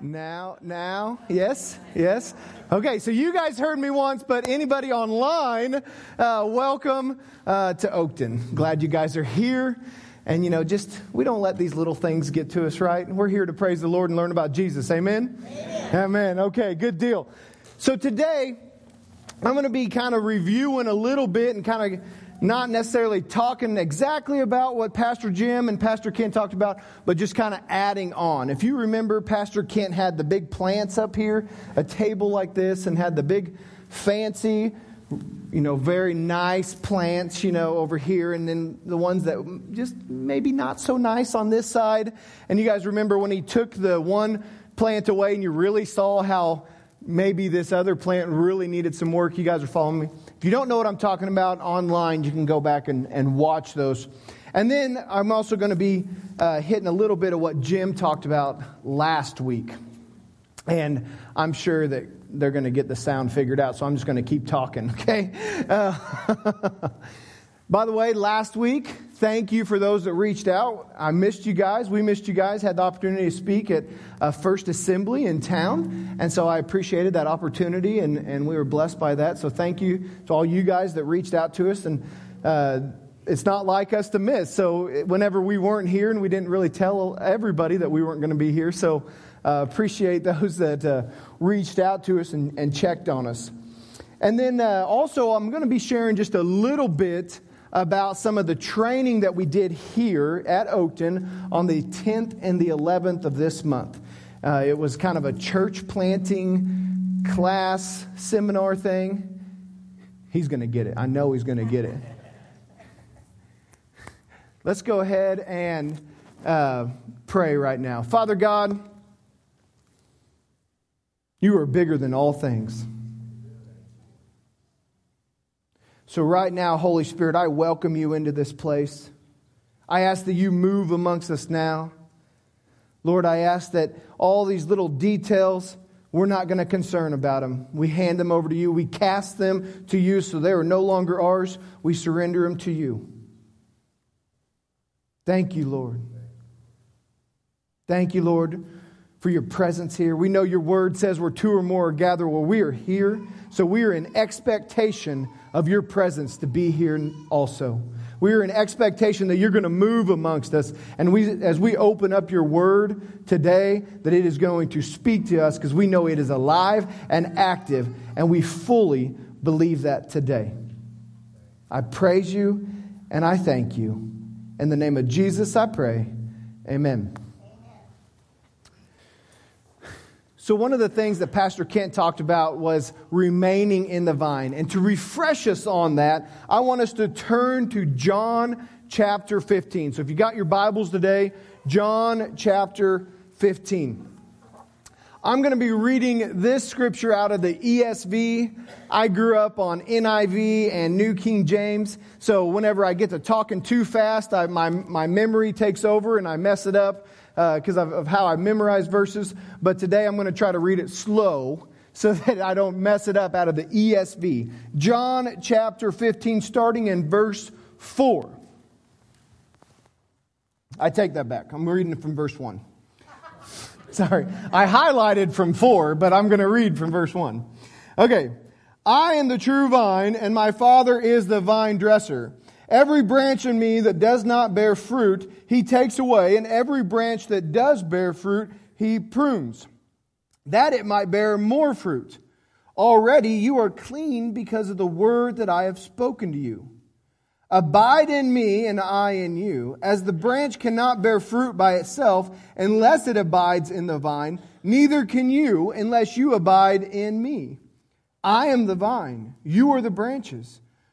Now, now, yes, yes. Okay, so you guys heard me once, but anybody online, uh, welcome uh, to Oakton. Glad you guys are here. And, you know, just, we don't let these little things get to us, right? We're here to praise the Lord and learn about Jesus. Amen? Amen. Amen. Okay, good deal. So today, I'm going to be kind of reviewing a little bit and kind of not necessarily talking exactly about what Pastor Jim and Pastor Kent talked about, but just kind of adding on. If you remember, Pastor Kent had the big plants up here, a table like this, and had the big fancy, you know, very nice plants, you know, over here, and then the ones that just maybe not so nice on this side. And you guys remember when he took the one plant away and you really saw how maybe this other plant really needed some work. You guys are following me? If you don't know what I'm talking about online, you can go back and, and watch those. And then I'm also going to be uh, hitting a little bit of what Jim talked about last week. And I'm sure that they're going to get the sound figured out, so I'm just going to keep talking, okay? Uh, by the way, last week, thank you for those that reached out. I missed you guys. We missed you guys. Had the opportunity to speak at a First Assembly in town. And so I appreciated that opportunity and, and we were blessed by that. So thank you to all you guys that reached out to us. And uh, it's not like us to miss. So whenever we weren't here and we didn't really tell everybody that we weren't going to be here. So uh, appreciate those that uh, reached out to us and, and checked on us. And then uh, also, I'm going to be sharing just a little bit about some of the training that we did here at Oakton on the 10th and the 11th of this month. Uh, it was kind of a church planting class seminar thing. He's going to get it. I know he's going to get it. Let's go ahead and uh, pray right now. Father God, you are bigger than all things. So, right now, Holy Spirit, I welcome you into this place. I ask that you move amongst us now. Lord, I ask that all these little details, we're not going to concern about them. We hand them over to you. We cast them to you so they are no longer ours. We surrender them to you. Thank you, Lord. Thank you, Lord, for your presence here. We know your word says where two or more are gathered. Well, we are here. So we are in expectation of your presence to be here also. We are in expectation that you're going to move amongst us. And we, as we open up your word today, that it is going to speak to us because we know it is alive and active. And we fully believe that today. I praise you and I thank you. In the name of Jesus, I pray. Amen. So, one of the things that Pastor Kent talked about was remaining in the vine. And to refresh us on that, I want us to turn to John chapter 15. So, if you got your Bibles today, John chapter 15. I'm going to be reading this scripture out of the ESV. I grew up on NIV and New King James. So, whenever I get to talking too fast, I, my, my memory takes over and I mess it up because uh, of, of how I memorize verses, but today I'm going to try to read it slow so that I don't mess it up out of the ESV. John chapter 15, starting in verse 4. I take that back. I'm reading it from verse 1. Sorry. I highlighted from 4, but I'm going to read from verse 1. Okay. I am the true vine, and my Father is the vine dresser. Every branch in me that does not bear fruit, he takes away, and every branch that does bear fruit, he prunes, that it might bear more fruit. Already you are clean because of the word that I have spoken to you. Abide in me and I in you. As the branch cannot bear fruit by itself unless it abides in the vine, neither can you unless you abide in me. I am the vine, you are the branches.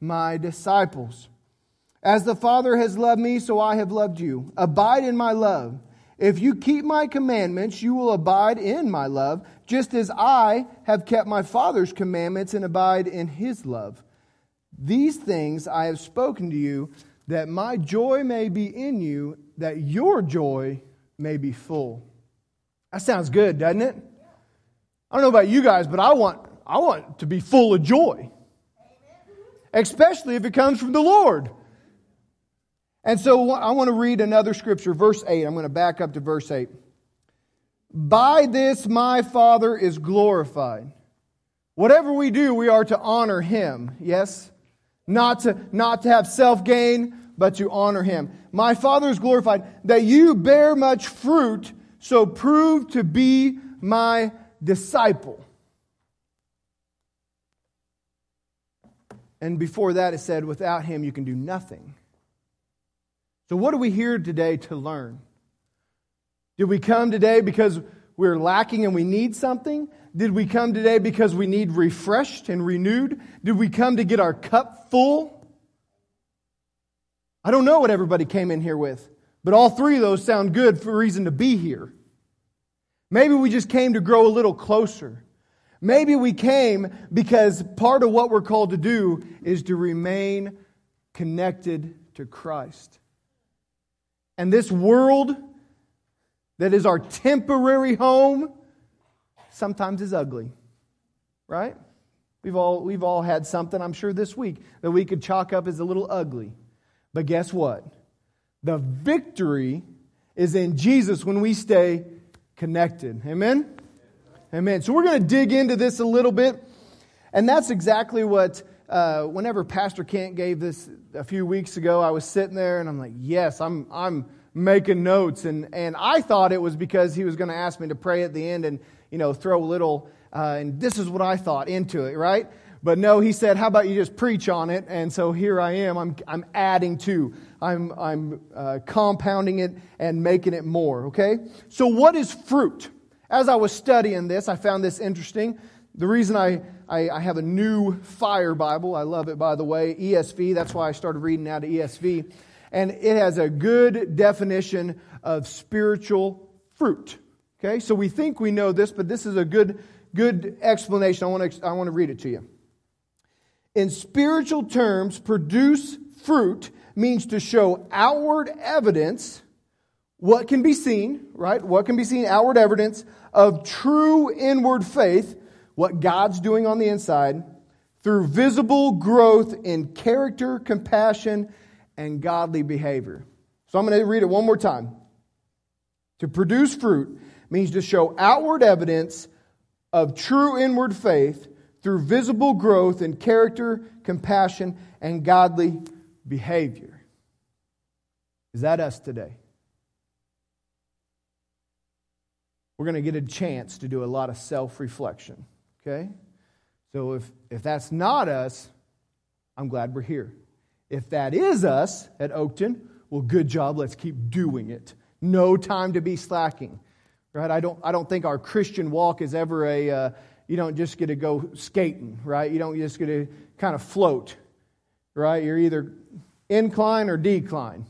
my disciples. As the Father has loved me, so I have loved you. Abide in my love. If you keep my commandments, you will abide in my love, just as I have kept my Father's commandments and abide in his love. These things I have spoken to you, that my joy may be in you, that your joy may be full. That sounds good, doesn't it? I don't know about you guys, but I want, I want to be full of joy, especially if it comes from the Lord. And so I want to read another scripture, verse 8. I'm going to back up to verse 8. By this my Father is glorified. Whatever we do, we are to honor him. Yes? Not to, not to have self gain, but to honor him. My Father is glorified that you bear much fruit, so prove to be my disciple. And before that, it said, without him, you can do nothing. So, what are we here today to learn? Did we come today because we're lacking and we need something? Did we come today because we need refreshed and renewed? Did we come to get our cup full? I don't know what everybody came in here with, but all three of those sound good for a reason to be here. Maybe we just came to grow a little closer. Maybe we came because part of what we're called to do is to remain connected to Christ. And this world that is our temporary home sometimes is ugly, right? We've all, we've all had something, I'm sure, this week that we could chalk up as a little ugly. But guess what? The victory is in Jesus when we stay connected. Amen? Amen. So we're going to dig into this a little bit. And that's exactly what, uh, whenever Pastor Kent gave this a few weeks ago, I was sitting there and I'm like, yes, I'm, I'm making notes. And, and I thought it was because he was going to ask me to pray at the end and, you know, throw a little, uh, and this is what I thought into it, right? But no, he said, how about you just preach on it? And so here I am. I'm, I'm adding to, I'm, I'm uh, compounding it and making it more, okay? So, what is fruit? As I was studying this, I found this interesting. The reason I, I, I have a new Fire Bible, I love it by the way, ESV, that's why I started reading out of ESV. And it has a good definition of spiritual fruit. Okay, so we think we know this, but this is a good, good explanation. I want to, I want to read it to you. In spiritual terms, produce fruit means to show outward evidence, what can be seen, right? What can be seen, outward evidence of true inward faith, what God's doing on the inside, through visible growth in character, compassion, and godly behavior. So I'm going to read it one more time. To produce fruit means to show outward evidence of true inward faith through visible growth in character, compassion, and godly behavior. Is that us today? We're going to get a chance to do a lot of self reflection, okay? So if, if that's not us, I'm glad we're here. If that is us at Oakton, well, good job. Let's keep doing it. No time to be slacking, right? I don't, I don't think our Christian walk is ever a, uh, you don't just get to go skating, right? You don't just get to kind of float, right? You're either incline or decline.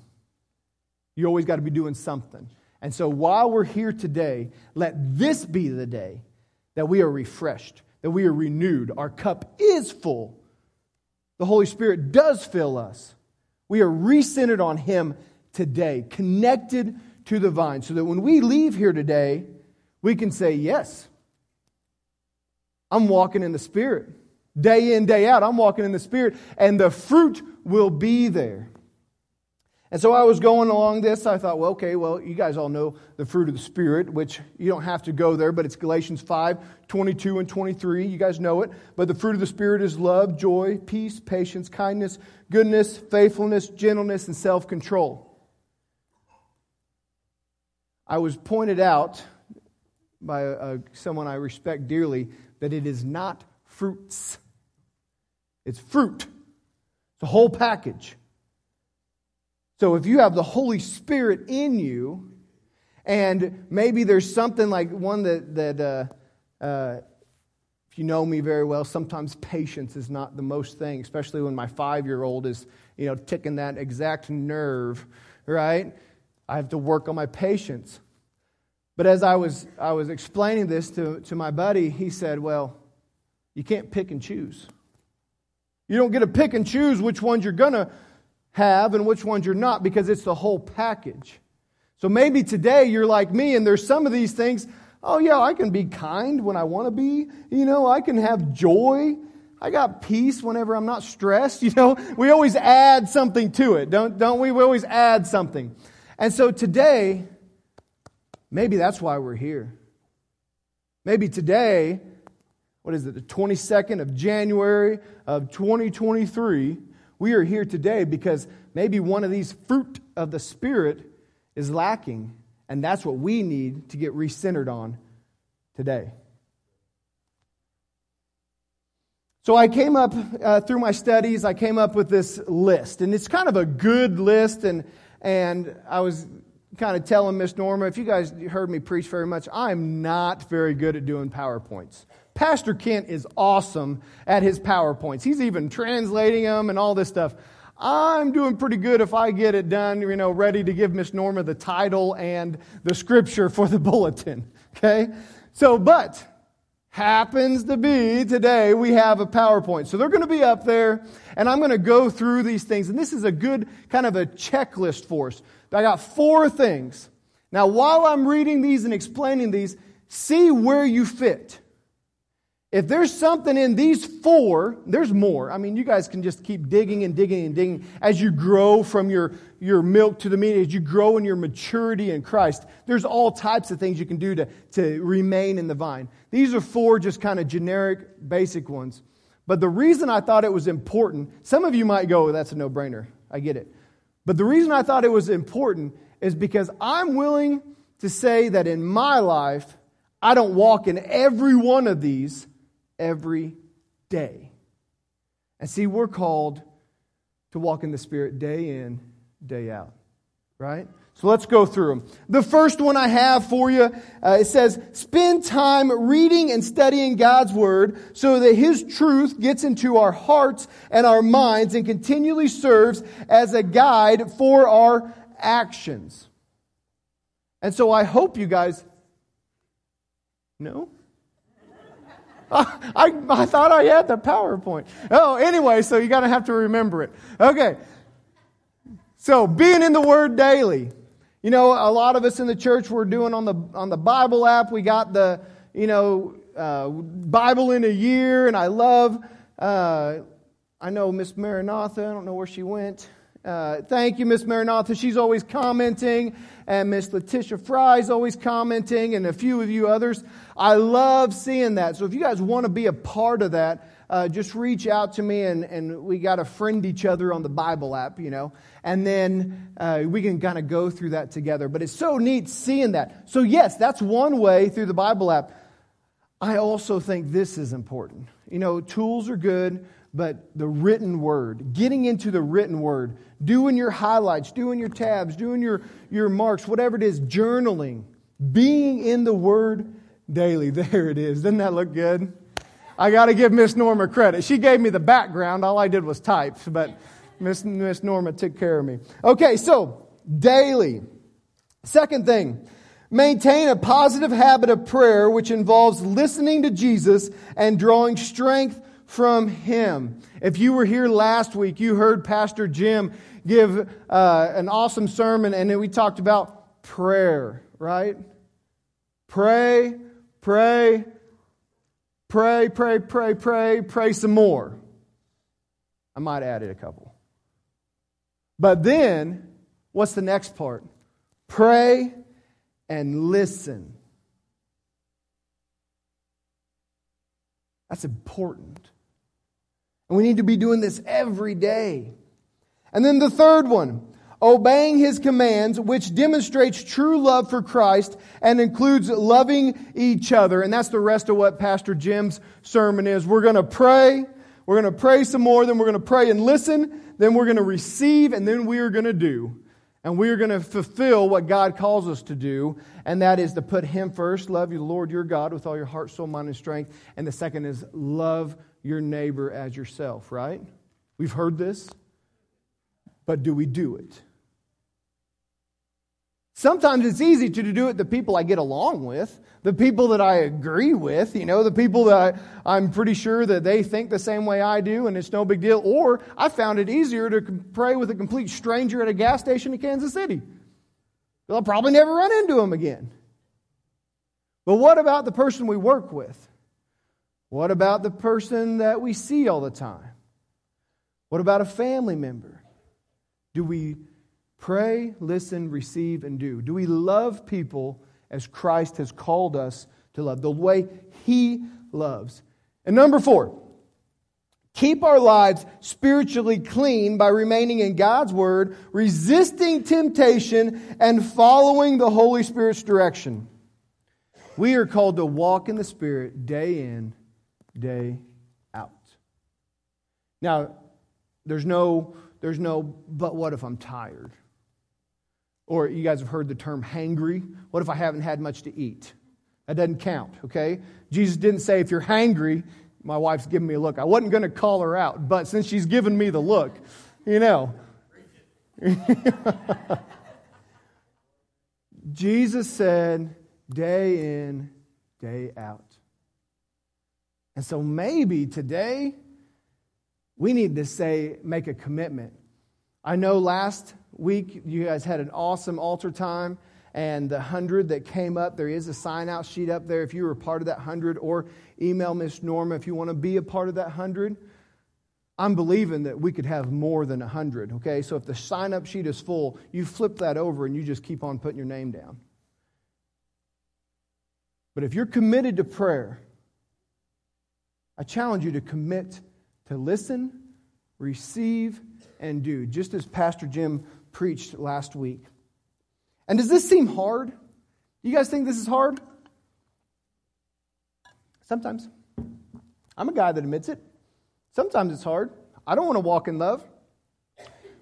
You always got to be doing something. And so while we're here today, let this be the day that we are refreshed, that we are renewed. Our cup is full. The Holy Spirit does fill us. We are recentered on Him today, connected to the vine, so that when we leave here today, we can say, Yes, I'm walking in the Spirit. Day in, day out, I'm walking in the Spirit, and the fruit will be there. And so I was going along this. I thought, well, okay, well, you guys all know the fruit of the Spirit, which you don't have to go there, but it's Galatians 5 22 and 23. You guys know it. But the fruit of the Spirit is love, joy, peace, patience, kindness, goodness, faithfulness, gentleness, and self control. I was pointed out by a, someone I respect dearly that it is not fruits. It's fruit. It's a whole package. So if you have the Holy Spirit in you, and maybe there's something like one that, that uh, uh, if you know me very well, sometimes patience is not the most thing, especially when my five year old is, you know, ticking that exact nerve, right? I have to work on my patience. But as I was, I was explaining this to, to my buddy, he said, Well, you can't pick and choose. You don't get to pick and choose which ones you're going to have and which ones you're not because it's the whole package. So maybe today you're like me and there's some of these things. Oh, yeah, I can be kind when I want to be. You know, I can have joy. I got peace whenever I'm not stressed. You know, we always add something to it, don't, don't we? We always add something. And so today, maybe that's why we're here. Maybe today, what is it, the 22nd of January of 2023, we are here today because maybe one of these fruit of the Spirit is lacking, and that's what we need to get recentered on today. So I came up uh, through my studies, I came up with this list, and it's kind of a good list, and, and I was kind of telling Miss Norma, if you guys heard me preach very much, I'm not very good at doing PowerPoints. Pastor Kent is awesome at his PowerPoints. He's even translating them and all this stuff. I'm doing pretty good if I get it done, you know, ready to give Miss Norma the title and the scripture for the bulletin. Okay? So, but happens to be today we have a PowerPoint. So they're going to be up there, and I'm going to go through these things. And this is a good kind of a checklist for us. I got four things. Now, while I'm reading these and explaining these, see where you fit. If there's something in these four, there's more. I mean, you guys can just keep digging and digging and digging as you grow from your, your milk to the meat, as you grow in your maturity in Christ. There's all types of things you can do to, to remain in the vine. These are four just kind of generic, basic ones. But the reason I thought it was important, some of you might go, that's a no brainer. I get it. But the reason I thought it was important is because I'm willing to say that in my life, I don't walk in every one of these every day. And see, we're called to walk in the Spirit day in, day out, right? So let's go through them. The first one I have for you, uh, it says, spend time reading and studying God's Word so that His truth gets into our hearts and our minds and continually serves as a guide for our actions. And so I hope you guys, no? I, I thought I had the PowerPoint. Oh, anyway, so you got to have to remember it. Okay. So, being in the Word daily. You know, a lot of us in the church we're doing on the on the Bible app. We got the you know uh, Bible in a year, and I love. Uh, I know Miss Maranatha. I don't know where she went. Uh, thank you, Miss Maranatha. She's always commenting, and Miss Letitia Fry's always commenting, and a few of you others. I love seeing that. So if you guys want to be a part of that, uh, just reach out to me, and, and we got to friend each other on the Bible app, you know, and then uh, we can kind of go through that together. But it's so neat seeing that. So, yes, that's one way through the Bible app. I also think this is important. You know, tools are good but the written word, getting into the written word, doing your highlights, doing your tabs, doing your, your marks, whatever it is, journaling, being in the word daily. There it is. Doesn't that look good? I got to give Miss Norma credit. She gave me the background. All I did was type, but Miss, Miss Norma took care of me. Okay, so daily. Second thing, maintain a positive habit of prayer, which involves listening to Jesus and drawing strength from Him. If you were here last week, you heard Pastor Jim give uh, an awesome sermon, and then we talked about prayer, right? Pray, pray, pray, pray, pray, pray, pray some more. I might add it a couple. But then, what's the next part? Pray and listen. That's important. And we need to be doing this every day. And then the third one, obeying his commands, which demonstrates true love for Christ and includes loving each other. And that's the rest of what Pastor Jim's sermon is. We're going to pray. We're going to pray some more. Then we're going to pray and listen. Then we're going to receive. And then we are going to do. And we are going to fulfill what God calls us to do. And that is to put him first. Love you, Lord your God, with all your heart, soul, mind, and strength. And the second is love your neighbor as yourself, right? We've heard this, but do we do it? Sometimes it's easy to do it the people I get along with, the people that I agree with, you know, the people that I, I'm pretty sure that they think the same way I do and it's no big deal. Or I found it easier to pray with a complete stranger at a gas station in Kansas City. I'll probably never run into him again. But what about the person we work with? What about the person that we see all the time? What about a family member? Do we Pray, listen, receive, and do. Do we love people as Christ has called us to love, the way He loves? And number four, keep our lives spiritually clean by remaining in God's Word, resisting temptation, and following the Holy Spirit's direction. We are called to walk in the Spirit day in, day out. Now, there's no, there's no, but what if I'm tired? Or you guys have heard the term hangry. What if I haven't had much to eat? That doesn't count, okay? Jesus didn't say, if you're hangry, my wife's giving me a look. I wasn't going to call her out, but since she's given me the look, you know. Jesus said, day in, day out. And so maybe today we need to say, make a commitment. I know last week. You guys had an awesome altar time. And the hundred that came up, there is a sign out sheet up there if you were part of that hundred, or email Miss Norma if you want to be a part of that hundred. I'm believing that we could have more than a hundred, okay? So if the sign up sheet is full, you flip that over and you just keep on putting your name down. But if you're committed to prayer, I challenge you to commit to listen, receive, and do, just as Pastor Jim preached last week. And does this seem hard? You guys think this is hard? Sometimes. I'm a guy that admits it. Sometimes it's hard. I don't want to walk in love.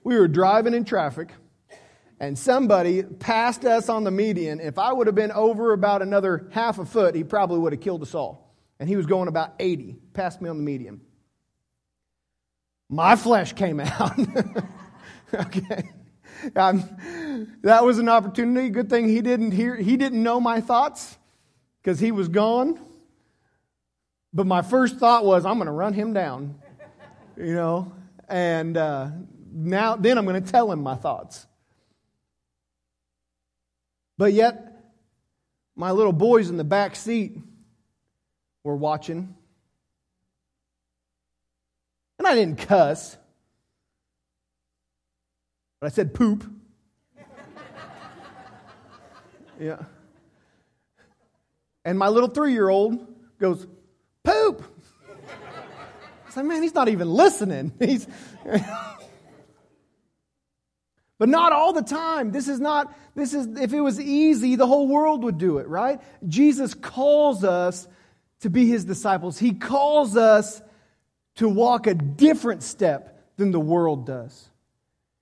We were driving in traffic, and somebody passed us on the median. If I would have been over about another half a foot, he probably would have killed us all. And he was going about 80, passed me on the median. My flesh came out. okay. Um, that was an opportunity. Good thing he didn't hear, he didn't know my thoughts because he was gone. But my first thought was, I'm going to run him down, you know, and uh, now then I'm going to tell him my thoughts. But yet, my little boys in the back seat were watching. And I didn't cuss. But I said poop. yeah. And my little three year old goes, poop. I said, man, he's not even listening. He's. but not all the time. This is not, this is, if it was easy, the whole world would do it, right? Jesus calls us to be his disciples. He calls us to walk a different step than the world does.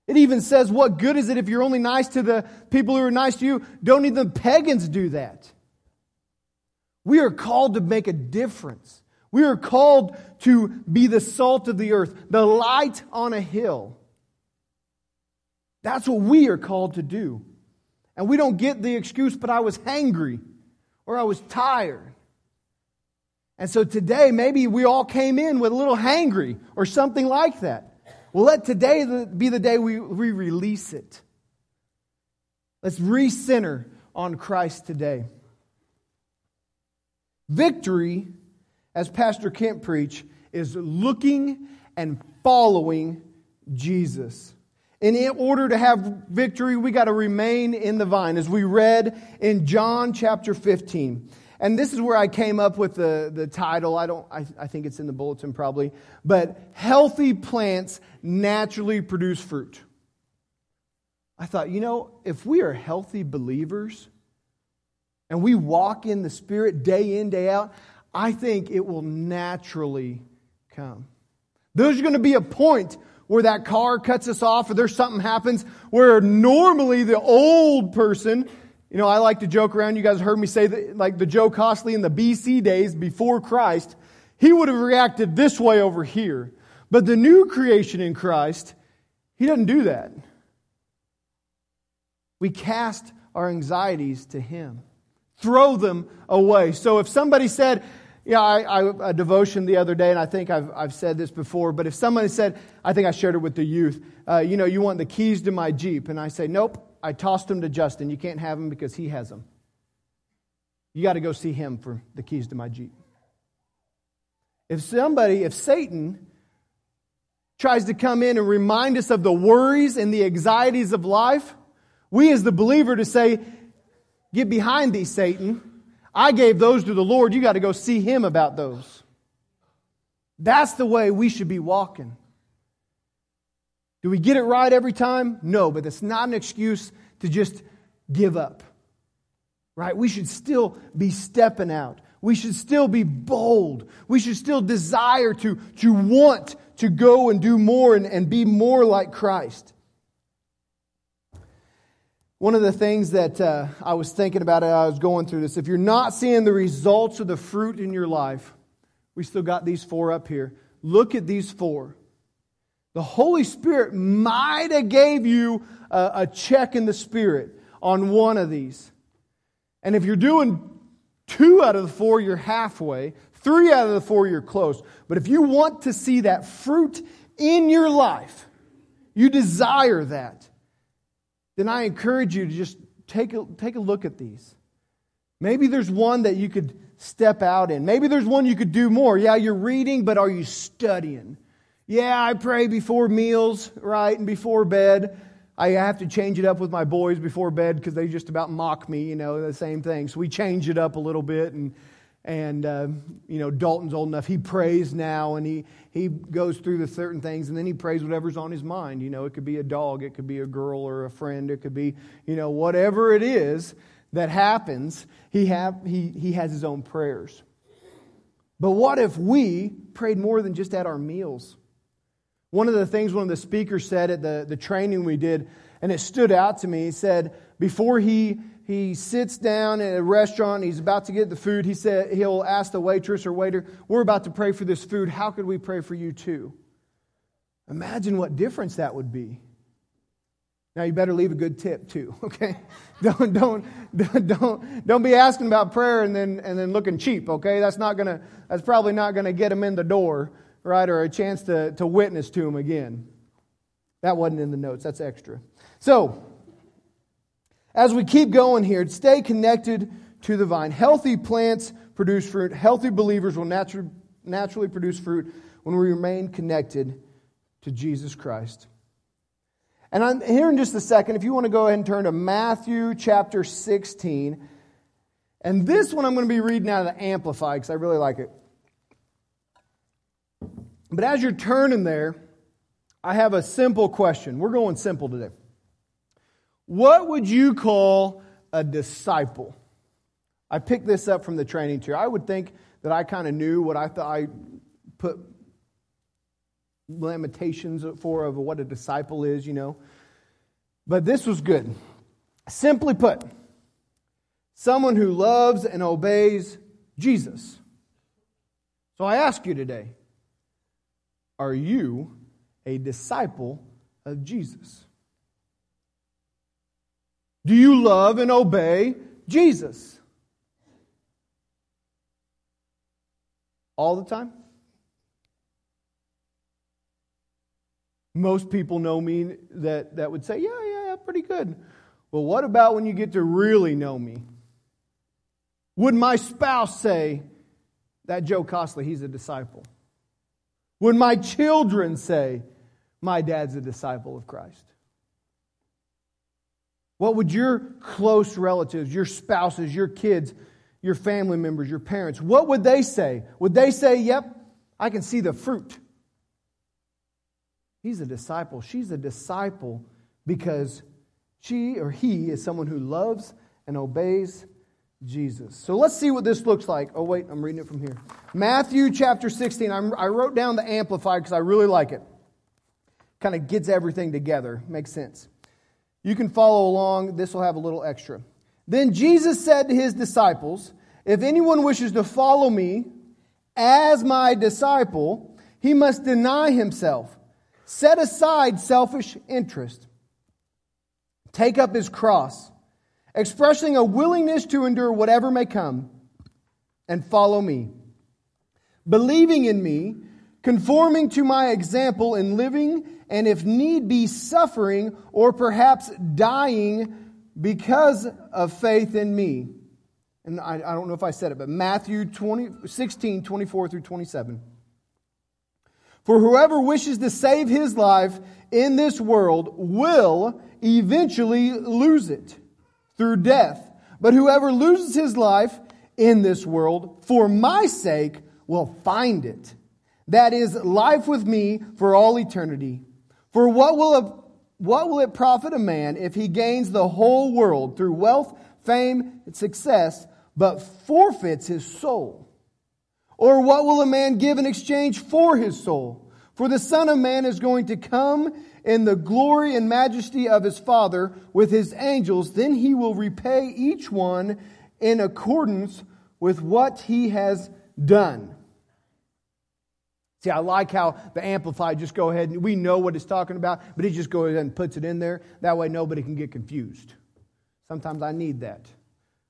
It even says, What good is it if you're only nice to the people who are nice to you? Don't even pagans do that. We are called to make a difference. We are called to be the salt of the earth, the light on a hill. That's what we are called to do. And we don't get the excuse, but I was hangry or I was tired. And so today, maybe we all came in with a little hangry or something like that. Well, let today be the day we, we release it. Let's recenter on Christ today. Victory, as Pastor Kent preached, is looking and following Jesus. And in order to have victory, we got to remain in the vine, as we read in John chapter 15. And this is where I came up with the, the title. I don't, I, I think it's in the bulletin probably. But healthy plants naturally produce fruit. I thought, you know, if we are healthy believers and we walk in the Spirit day in, day out, I think it will naturally come. There's going to be a point where that car cuts us off or there's something happens where normally the old person you know, I like to joke around. You guys heard me say that, like the Joe Costley in the BC days before Christ, he would have reacted this way over here. But the new creation in Christ, he doesn't do that. We cast our anxieties to Him. Throw them away. So if somebody said, yeah, I, I, a devotion the other day, and I think I've, I've said this before, but if somebody said, I think I shared it with the youth, uh, you know, you want the keys to my Jeep, and I say, nope, I tossed them to Justin. You can't have them because he has them. You got to go see him for the keys to my Jeep. If somebody, if Satan tries to come in and remind us of the worries and the anxieties of life, we as the believer to say, Get behind thee, Satan. I gave those to the Lord. You got to go see him about those. That's the way we should be walking. Do we get it right every time? No, but it's not an excuse to just give up. Right? We should still be stepping out. We should still be bold. We should still desire to, to want to go and do more and, and be more like Christ. One of the things that uh, I was thinking about as I was going through this, if you're not seeing the results of the fruit in your life, we still got these four up here. Look at these four. The Holy Spirit might have gave you a, a check in the Spirit on one of these. And if you're doing Two out of the four, you're halfway. Three out of the four, you're close. But if you want to see that fruit in your life, you desire that, then I encourage you to just take a, take a look at these. Maybe there's one that you could step out in. Maybe there's one you could do more. Yeah, you're reading, but are you studying? Yeah, I pray before meals, right, and before bed. I have to change it up with my boys before bed because they just about mock me, you know, the same thing. So we change it up a little bit. And, and uh, you know, Dalton's old enough. He prays now and he, he goes through the certain things and then he prays whatever's on his mind. You know, it could be a dog, it could be a girl or a friend, it could be, you know, whatever it is that happens, he, have, he, he has his own prayers. But what if we prayed more than just at our meals? One of the things one of the speakers said at the, the training we did, and it stood out to me, he said, before he, he sits down at a restaurant, he's about to get the food, he said, he'll ask the waitress or waiter, We're about to pray for this food. How could we pray for you too? Imagine what difference that would be. Now you better leave a good tip too, okay? Don't don't don't don't be asking about prayer and then and then looking cheap, okay? That's not gonna that's probably not gonna get them in the door right, or a chance to, to witness to him again. That wasn't in the notes, that's extra. So, as we keep going here, stay connected to the vine. Healthy plants produce fruit. Healthy believers will naturally, naturally produce fruit when we remain connected to Jesus Christ. And I'm here in just a second, if you want to go ahead and turn to Matthew chapter 16. And this one I'm going to be reading out of the Amplified because I really like it. But as you're turning there, I have a simple question. We're going simple today. What would you call a disciple? I picked this up from the training chair. I would think that I kind of knew what I thought I put limitations for of what a disciple is, you know. But this was good. Simply put, someone who loves and obeys Jesus. So I ask you today are you a disciple of Jesus? Do you love and obey Jesus? All the time? Most people know me that, that would say, yeah, yeah, yeah, pretty good. Well, what about when you get to really know me? Would my spouse say, that Joe Costley, he's a disciple? When my children say, My dad's a disciple of Christ? What would your close relatives, your spouses, your kids, your family members, your parents, what would they say? Would they say, Yep, I can see the fruit? He's a disciple. She's a disciple because she or he is someone who loves and obeys Jesus. So let's see what this looks like. Oh, wait, I'm reading it from here. Matthew chapter 16. I'm, i wrote down the Amplified because I really like it. Kind of gets everything together. Makes sense. You can follow along. This will have a little extra. Then Jesus said to his disciples, If anyone wishes to follow me as my disciple, he must deny himself, set aside selfish interest, take up his cross expressing a willingness to endure whatever may come, and follow me. Believing in me, conforming to my example in living, and if need be, suffering or perhaps dying because of faith in me. And I, I don't know if I said it, but Matthew 20, 16, 24 through 27. For whoever wishes to save his life in this world will eventually lose it through death. But whoever loses his life in this world for my sake will find it. That is life with me for all eternity. For what will, a, what will it profit a man if he gains the whole world through wealth, fame, and success, but forfeits his soul? Or what will a man give in exchange for his soul? For the Son of Man is going to come in the glory and majesty of his Father with his angels. Then he will repay each one in accordance with what he has done. See, I like how the Amplified just go ahead and we know what it's talking about, but he just goes ahead and puts it in there. That way nobody can get confused. Sometimes I need that.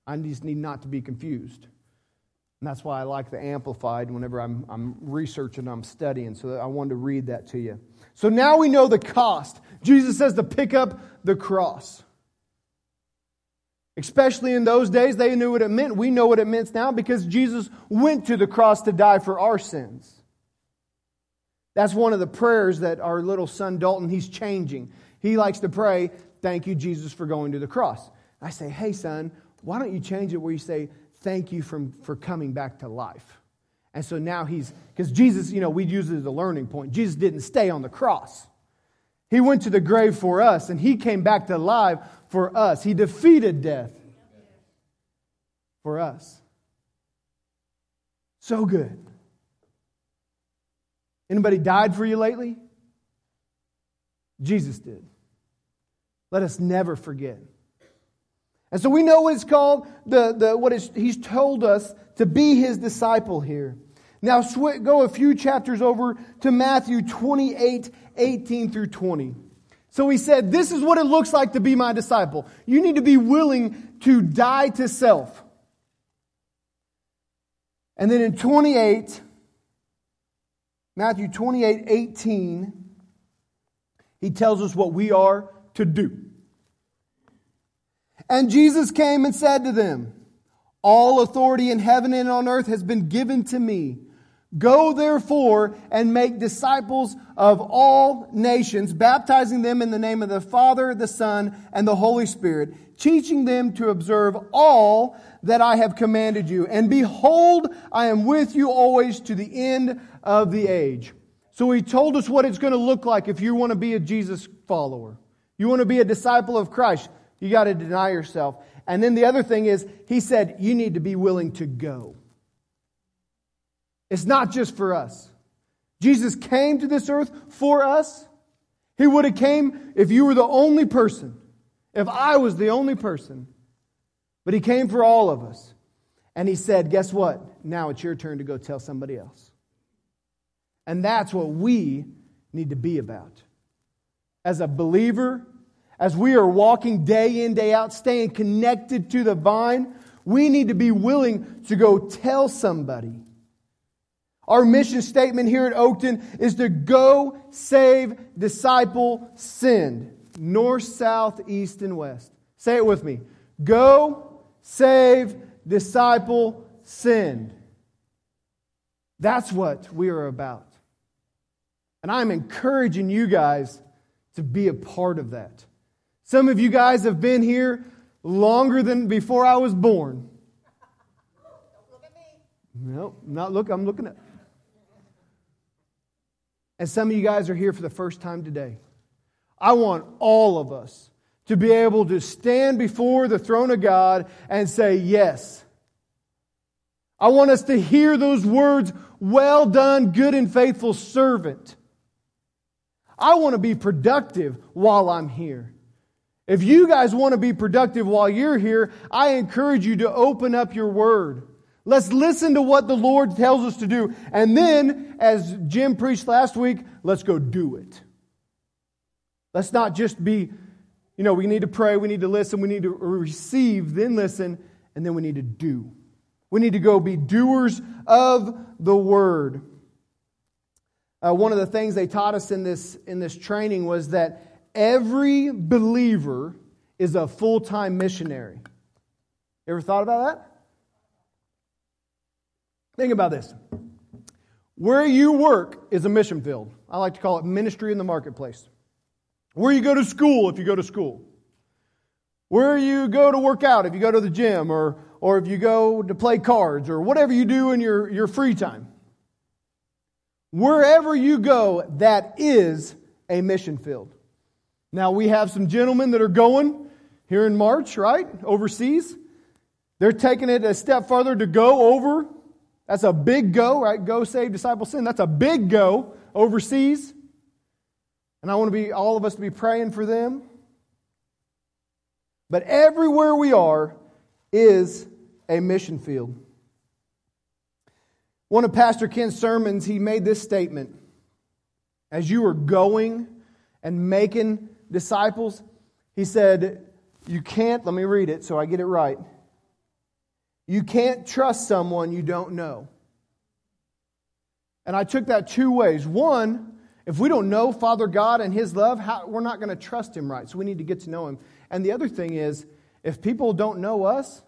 I just need not to be confused. And that's why I like the Amplified whenever I'm, I'm researching, I'm studying. So I wanted to read that to you. So now we know the cost. Jesus says to pick up the cross. Especially in those days, they knew what it meant. We know what it means now because Jesus went to the cross to die for our sins. That's one of the prayers that our little son Dalton, he's changing. He likes to pray, Thank you, Jesus, for going to the cross. I say, Hey, son, why don't you change it where you say, thank you from, for coming back to life. And so now he's, because Jesus, you know, we use it as a learning point. Jesus didn't stay on the cross. He went to the grave for us and he came back to life for us. He defeated death for us. So good. Anybody died for you lately? Jesus did. Let us never forget. And so we know what it's called, the, the, what is, he's told us to be his disciple here. Now sw- go a few chapters over to Matthew 28, 18 through 20. So he said, this is what it looks like to be my disciple. You need to be willing to die to self. And then in 28, Matthew 28, 18, he tells us what we are to do. And Jesus came and said to them, All authority in heaven and on earth has been given to me. Go therefore and make disciples of all nations, baptizing them in the name of the Father, the Son, and the Holy Spirit, teaching them to observe all that I have commanded you. And behold, I am with you always to the end of the age. So he told us what it's going to look like if you want to be a Jesus follower. You want to be a disciple of Christ. You got to deny yourself. And then the other thing is, he said, you need to be willing to go. It's not just for us. Jesus came to this earth for us. He would have came if you were the only person, if I was the only person. But he came for all of us. And he said, guess what? Now it's your turn to go tell somebody else. And that's what we need to be about. As a believer, as we are walking day in, day out, staying connected to the vine, we need to be willing to go tell somebody. Our mission statement here at Oakton is to go, save, disciple, send. North, south, east, and west. Say it with me. Go, save, disciple, send. That's what we are about. And I'm encouraging you guys to be a part of that. Some of you guys have been here longer than before I was born. Nope, not look, I'm looking at. And some of you guys are here for the first time today. I want all of us to be able to stand before the throne of God and say, Yes. I want us to hear those words, Well done, good and faithful servant. I want to be productive while I'm here. If you guys want to be productive while you're here, I encourage you to open up your word. Let's listen to what the Lord tells us to do. And then, as Jim preached last week, let's go do it. Let's not just be You know, we need to pray, we need to listen, we need to receive, then listen, and then we need to do. We need to go be doers of the word. Uh, one of the things they taught us in this, in this training was that every believer is a full time missionary. Ever thought about that? Think about this. Where you work is a mission field. I like to call it ministry in the marketplace. Where you go to school, if you go to school. Where you go to work out, if you go to the gym, or, or if you go to play cards, or whatever you do in your, your free time. Wherever you go, that is a mission field. Now, we have some gentlemen that are going here in March, right? Overseas. They're taking it a step further to go over. That's a big go, right? Go save, disciple, sin. That's a big go overseas. And I want to be, all of us to be praying for them. But everywhere we are is a mission field. One of Pastor Ken's sermons, he made this statement As you are going and making disciples, he said, You can't, let me read it so I get it right. You can't trust someone you don't know. And I took that two ways. One, if we don't know Father God and His love, how, we're not going to trust Him right. So we need to get to know Him. And the other thing is, if people don't know us,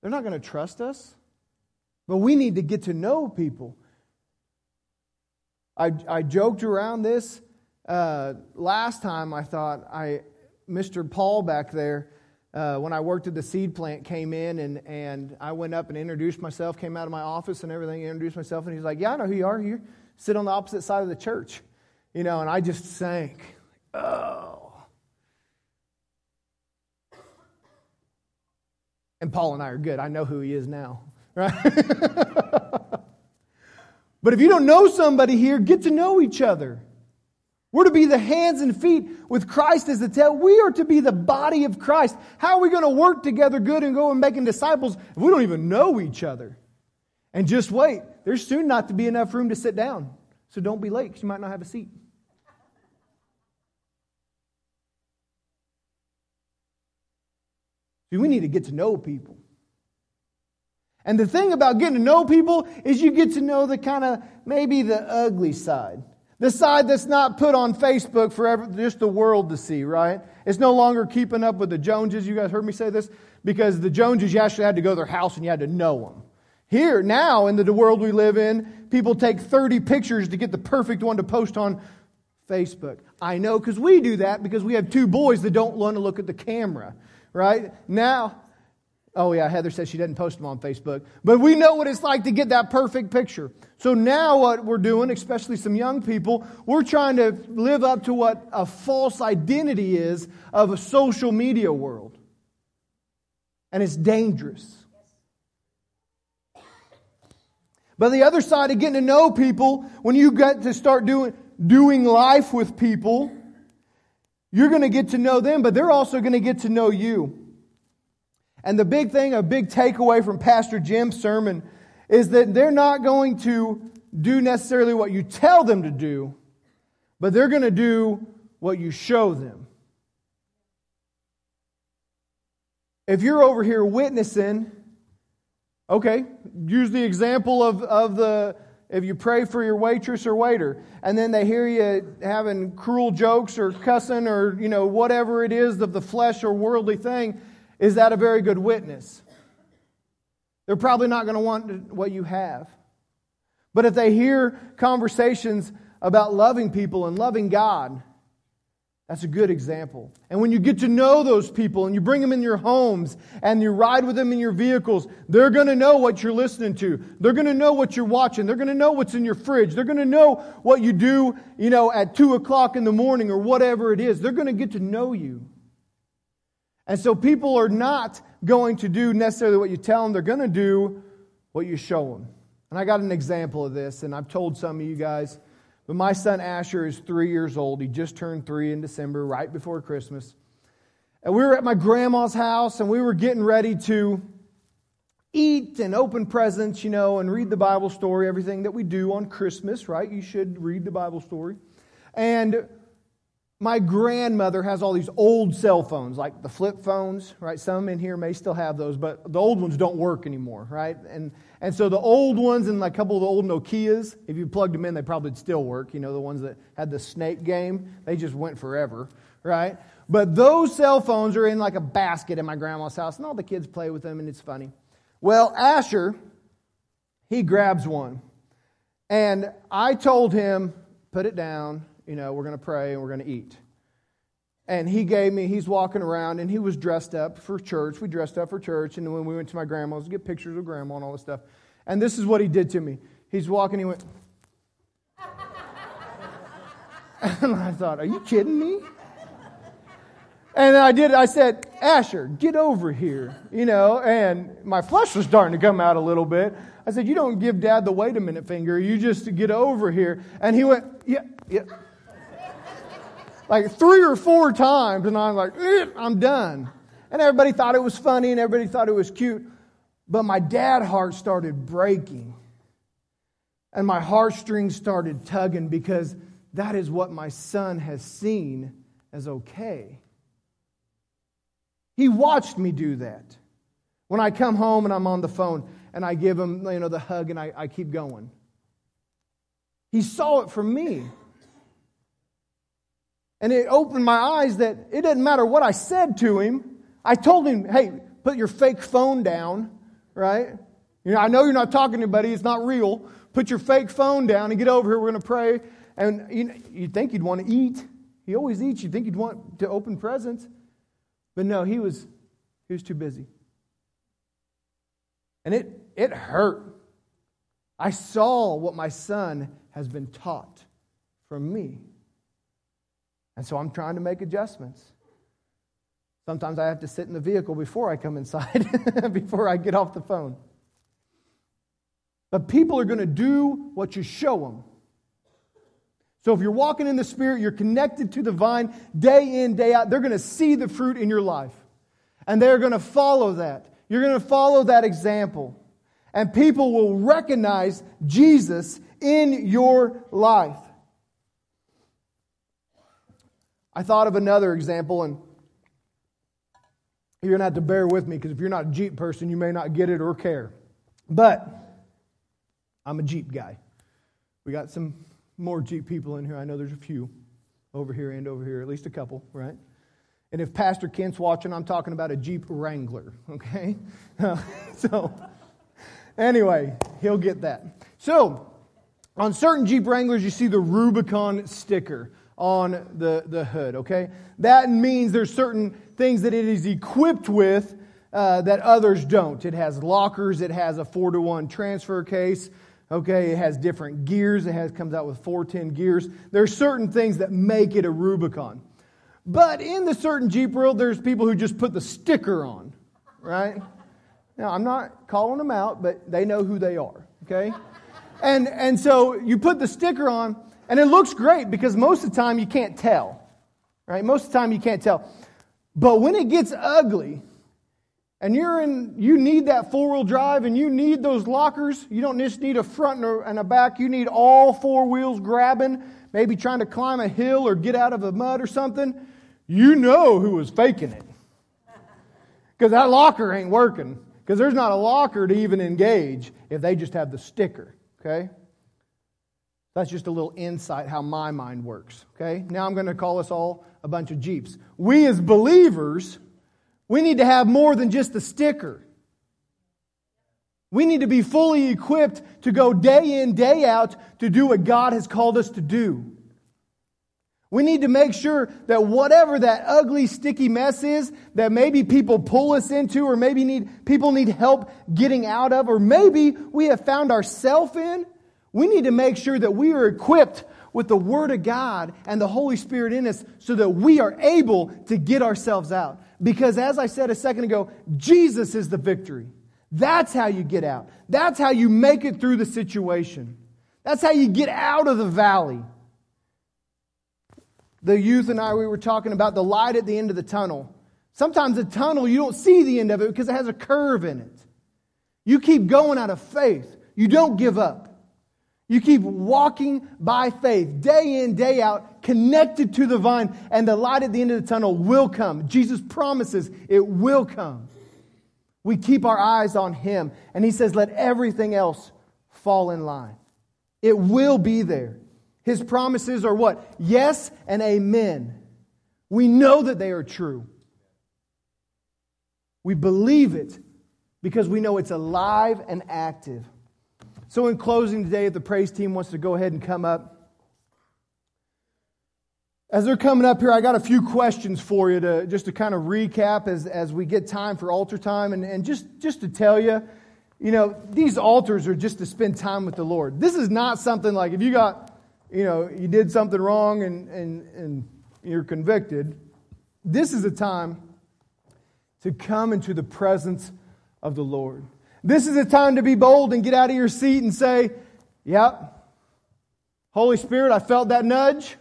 they're not going to trust us. But we need to get to know people. I, I joked around this uh, last time. I thought I, Mr. Paul back there, uh, when I worked at the seed plant, came in and, and I went up and introduced myself, came out of my office and everything, introduced myself, and he's like, Yeah, I know who you are. You sit on the opposite side of the church. You know, and I just sank. Oh. And Paul and I are good. I know who he is now, right? but if you don't know somebody here, get to know each other. We're to be the hands and feet with Christ as the tail. We are to be the body of Christ. How are we going to work together good and go and making disciples if we don't even know each other? And just wait. There's soon not to be enough room to sit down. So don't be late because you might not have a seat. See, we need to get to know people. And the thing about getting to know people is you get to know the kind of maybe the ugly side. The side that's not put on Facebook for just the world to see, right? It's no longer keeping up with the Joneses. You guys heard me say this? Because the Joneses, you actually had to go to their house and you had to know them. Here, now, in the world we live in, people take 30 pictures to get the perfect one to post on Facebook. I know because we do that because we have two boys that don't want to look at the camera, right? Now, Oh, yeah, Heather says she doesn't post them on Facebook. But we know what it's like to get that perfect picture. So now, what we're doing, especially some young people, we're trying to live up to what a false identity is of a social media world. And it's dangerous. But the other side of getting to know people, when you get to start doing, doing life with people, you're going to get to know them, but they're also going to get to know you. And the big thing, a big takeaway from Pastor Jim's sermon, is that they're not going to do necessarily what you tell them to do, but they're going to do what you show them. If you're over here witnessing, okay, use the example of, of the if you pray for your waitress or waiter and then they hear you having cruel jokes or cussing or you know whatever it is of the flesh or worldly thing is that a very good witness? They're probably not going to want what you have. But if they hear conversations about loving people and loving God, that's a good example. And when you get to know those people and you bring them in your homes and you ride with them in your vehicles, they're going to know what you're listening to. They're going to know what you're watching. They're going to know what's in your fridge. They're going to know what you do, you know, at two o'clock in the morning or whatever it is. They're going to get to know you. And so people are not going to do necessarily what you tell them, they're going to do what you show them. And I got an example of this, and I've told some of you guys, but my son Asher is three years old. He just turned three in December, right before Christmas. And we were at my grandma's house, and we were getting ready to eat and open presents, you know, and read the Bible story, everything that we do on Christmas, right? You should read the Bible story. And my grandmother has all these old cell phones, like the flip phones, right? Some in here may still have those, but the old ones don't work anymore, right? And, and so the old ones and like a couple of the old Nokias, if you plugged them in, they probably still work. You know, the ones that had the snake game, they just went forever, right? But those cell phones are in like a basket in my grandma's house, and all the kids play with them, and it's funny. Well, Asher, he grabs one. And I told him, put it down, you know, we're going to pray and we're going to eat. And he gave me, he's walking around and he was dressed up for church. We dressed up for church. And when we went to my grandma's to get pictures of grandma and all this stuff. And this is what he did to me. He's walking, he went, and I thought, are you kidding me? And I did, I said, Asher, get over here, you know, and my flesh was starting to come out a little bit. I said, You don't give dad the wait a minute finger, you just get over here. And he went, Yeah, yeah like three or four times, and I'm like, eh, I'm done. And everybody thought it was funny and everybody thought it was cute. But my dad heart started breaking. And my heartstrings started tugging because that is what my son has seen as okay. He watched me do that. When I come home and I'm on the phone and I give him you know, the hug and I, I keep going. He saw it from me. And it opened my eyes that it doesn't matter what I said to him. I told him, hey, put your fake phone down, right? You know, I know you're not talking to anybody, it's not real. Put your fake phone down and get over here, we're going to pray. And you, know, you'd think he'd want to eat. He always eats. You'd think he'd want to open presents. But no, he was, he was too busy. And it, it hurt. I saw what my son has been taught from me. And so I'm trying to make adjustments. Sometimes I have to sit in the vehicle before I come inside, before I get off the phone. But people are going to do what you show them. So if you're walking in the Spirit, you're connected to the vine day in, day out, they're going to see the fruit in your life. And they're going to follow that. You're going to follow that example. And people will recognize Jesus in your life. I thought of another example, and you're going to have to bear with me because if you're not a Jeep person, you may not get it or care. But I'm a Jeep guy. We got some more Jeep people in here. I know there's a few over here and over here, at least a couple, right? And if Pastor Kent's watching, I'm talking about a Jeep Wrangler, okay? so, anyway, he'll get that. So, on certain Jeep Wranglers, you see the Rubicon sticker on the, the hood, okay? That means there's certain things that it is equipped with uh, that others don't. It has lockers, it has a four to one transfer case, okay? It has different gears, it has, comes out with 410 gears. There's certain things that make it a Rubicon. But in the certain Jeep world, there's people who just put the sticker on, right? Now, I'm not calling them out, but they know who they are, okay? And, and so you put the sticker on, and it looks great because most of the time you can't tell, right? Most of the time you can't tell. But when it gets ugly, and you're in, you need that four wheel drive and you need those lockers. You don't just need a front and a back. You need all four wheels grabbing, maybe trying to climb a hill or get out of a mud or something. You know who was faking it. Because that locker ain't working. Because there's not a locker to even engage if they just have the sticker. Okay? That's just a little insight how my mind works. Okay? Now I'm going to call us all a bunch of Jeeps. We as believers, we need to have more than just a sticker. We need to be fully equipped to go day in, day out to do what God has called us to do. We need to make sure that whatever that ugly, sticky mess is that maybe people pull us into, or maybe need, people need help getting out of, or maybe we have found ourselves in, we need to make sure that we are equipped with the Word of God and the Holy Spirit in us so that we are able to get ourselves out. Because as I said a second ago, Jesus is the victory. That's how you get out. That's how you make it through the situation. That's how you get out of the valley. The youth and I, we were talking about the light at the end of the tunnel. Sometimes the tunnel, you don't see the end of it because it has a curve in it. You keep going out of faith. You don't give up. You keep walking by faith, day in, day out, connected to the vine, and the light at the end of the tunnel will come. Jesus promises it will come. We keep our eyes on Him, and He says, let everything else fall in line. It will be there. His promises are what? Yes and amen. We know that they are true. We believe it because we know it's alive and active. So, in closing today, if the praise team wants to go ahead and come up, as they're coming up here, I got a few questions for you to just to kind of recap as, as we get time for altar time. And, and just, just to tell you, you know, these altars are just to spend time with the Lord. This is not something like if you got, you know, you did something wrong and, and, and you're convicted. This is a time to come into the presence of the Lord. This is a time to be bold and get out of your seat and say, Yep, Holy Spirit, I felt that nudge.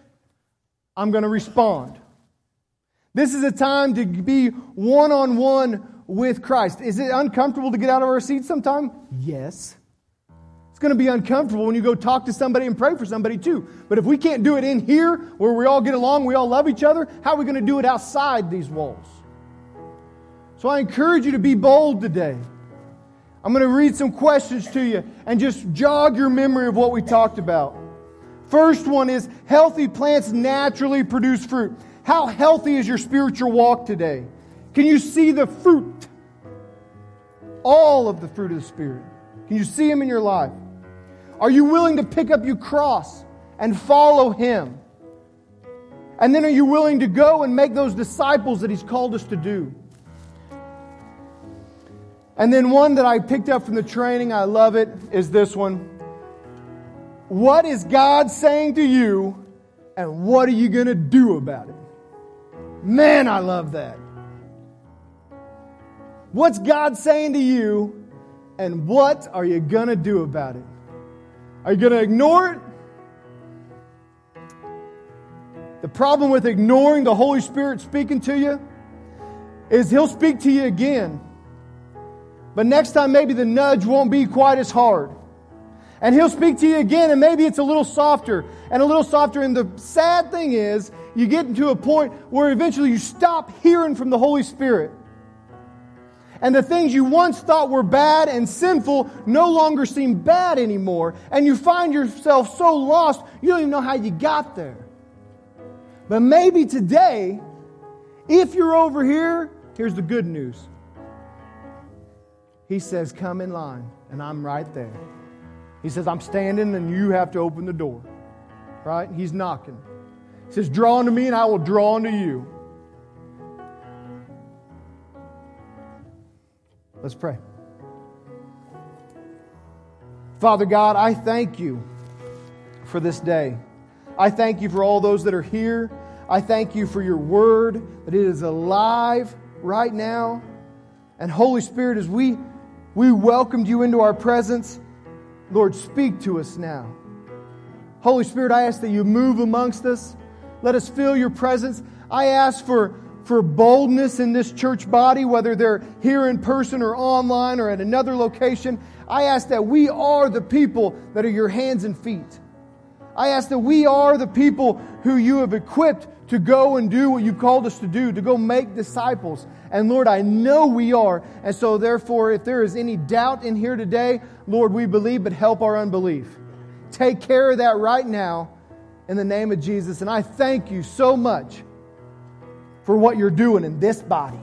I'm going to respond. This is a time to be one on one with Christ. Is it uncomfortable to get out of our seat sometime? Yes. It's going to be uncomfortable when you go talk to somebody and pray for somebody too. But if we can't do it in here where we all get along, we all love each other, how are we going to do it outside these walls? So I encourage you to be bold today. I'm going to read some questions to you and just jog your memory of what we talked about. First one is healthy plants naturally produce fruit. How healthy is your spiritual walk today? Can you see the fruit? All of the fruit of the Spirit. Can you see Him in your life? Are you willing to pick up your cross and follow Him? And then are you willing to go and make those disciples that He's called us to do? And then one that I picked up from the training, I love it, is this one. What is God saying to you, and what are you going to do about it? Man, I love that. What's God saying to you, and what are you going to do about it? Are you going to ignore it? The problem with ignoring the Holy Spirit speaking to you is He'll speak to you again. But next time, maybe the nudge won't be quite as hard. And he'll speak to you again, and maybe it's a little softer and a little softer. And the sad thing is, you get into a point where eventually you stop hearing from the Holy Spirit. And the things you once thought were bad and sinful no longer seem bad anymore. And you find yourself so lost, you don't even know how you got there. But maybe today, if you're over here, here's the good news he says, Come in line, and I'm right there. He says, I'm standing, and you have to open the door. Right? He's knocking. He says, Draw unto me, and I will draw unto you. Let's pray. Father God, I thank you for this day. I thank you for all those that are here. I thank you for your word, that it is alive right now. And Holy Spirit, as we we welcomed you into our presence. Lord, speak to us now. Holy Spirit, I ask that you move amongst us. Let us feel your presence. I ask for, for boldness in this church body, whether they're here in person or online or at another location. I ask that we are the people that are your hands and feet. I ask that we are the people who you have equipped to go and do what you've called us to do, to go make disciples. And Lord, I know we are. And so, therefore, if there is any doubt in here today, Lord, we believe, but help our unbelief. Take care of that right now in the name of Jesus. And I thank you so much for what you're doing in this body.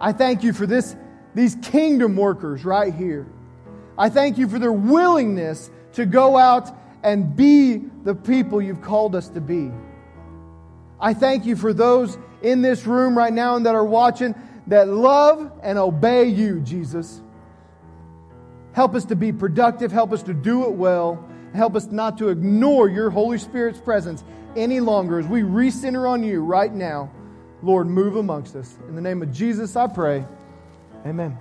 I thank you for this, these kingdom workers right here. I thank you for their willingness to go out and be the people you've called us to be. I thank you for those in this room right now and that are watching that love and obey you, Jesus. Help us to be productive. Help us to do it well. Help us not to ignore your Holy Spirit's presence any longer as we recenter on you right now. Lord, move amongst us. In the name of Jesus, I pray. Amen.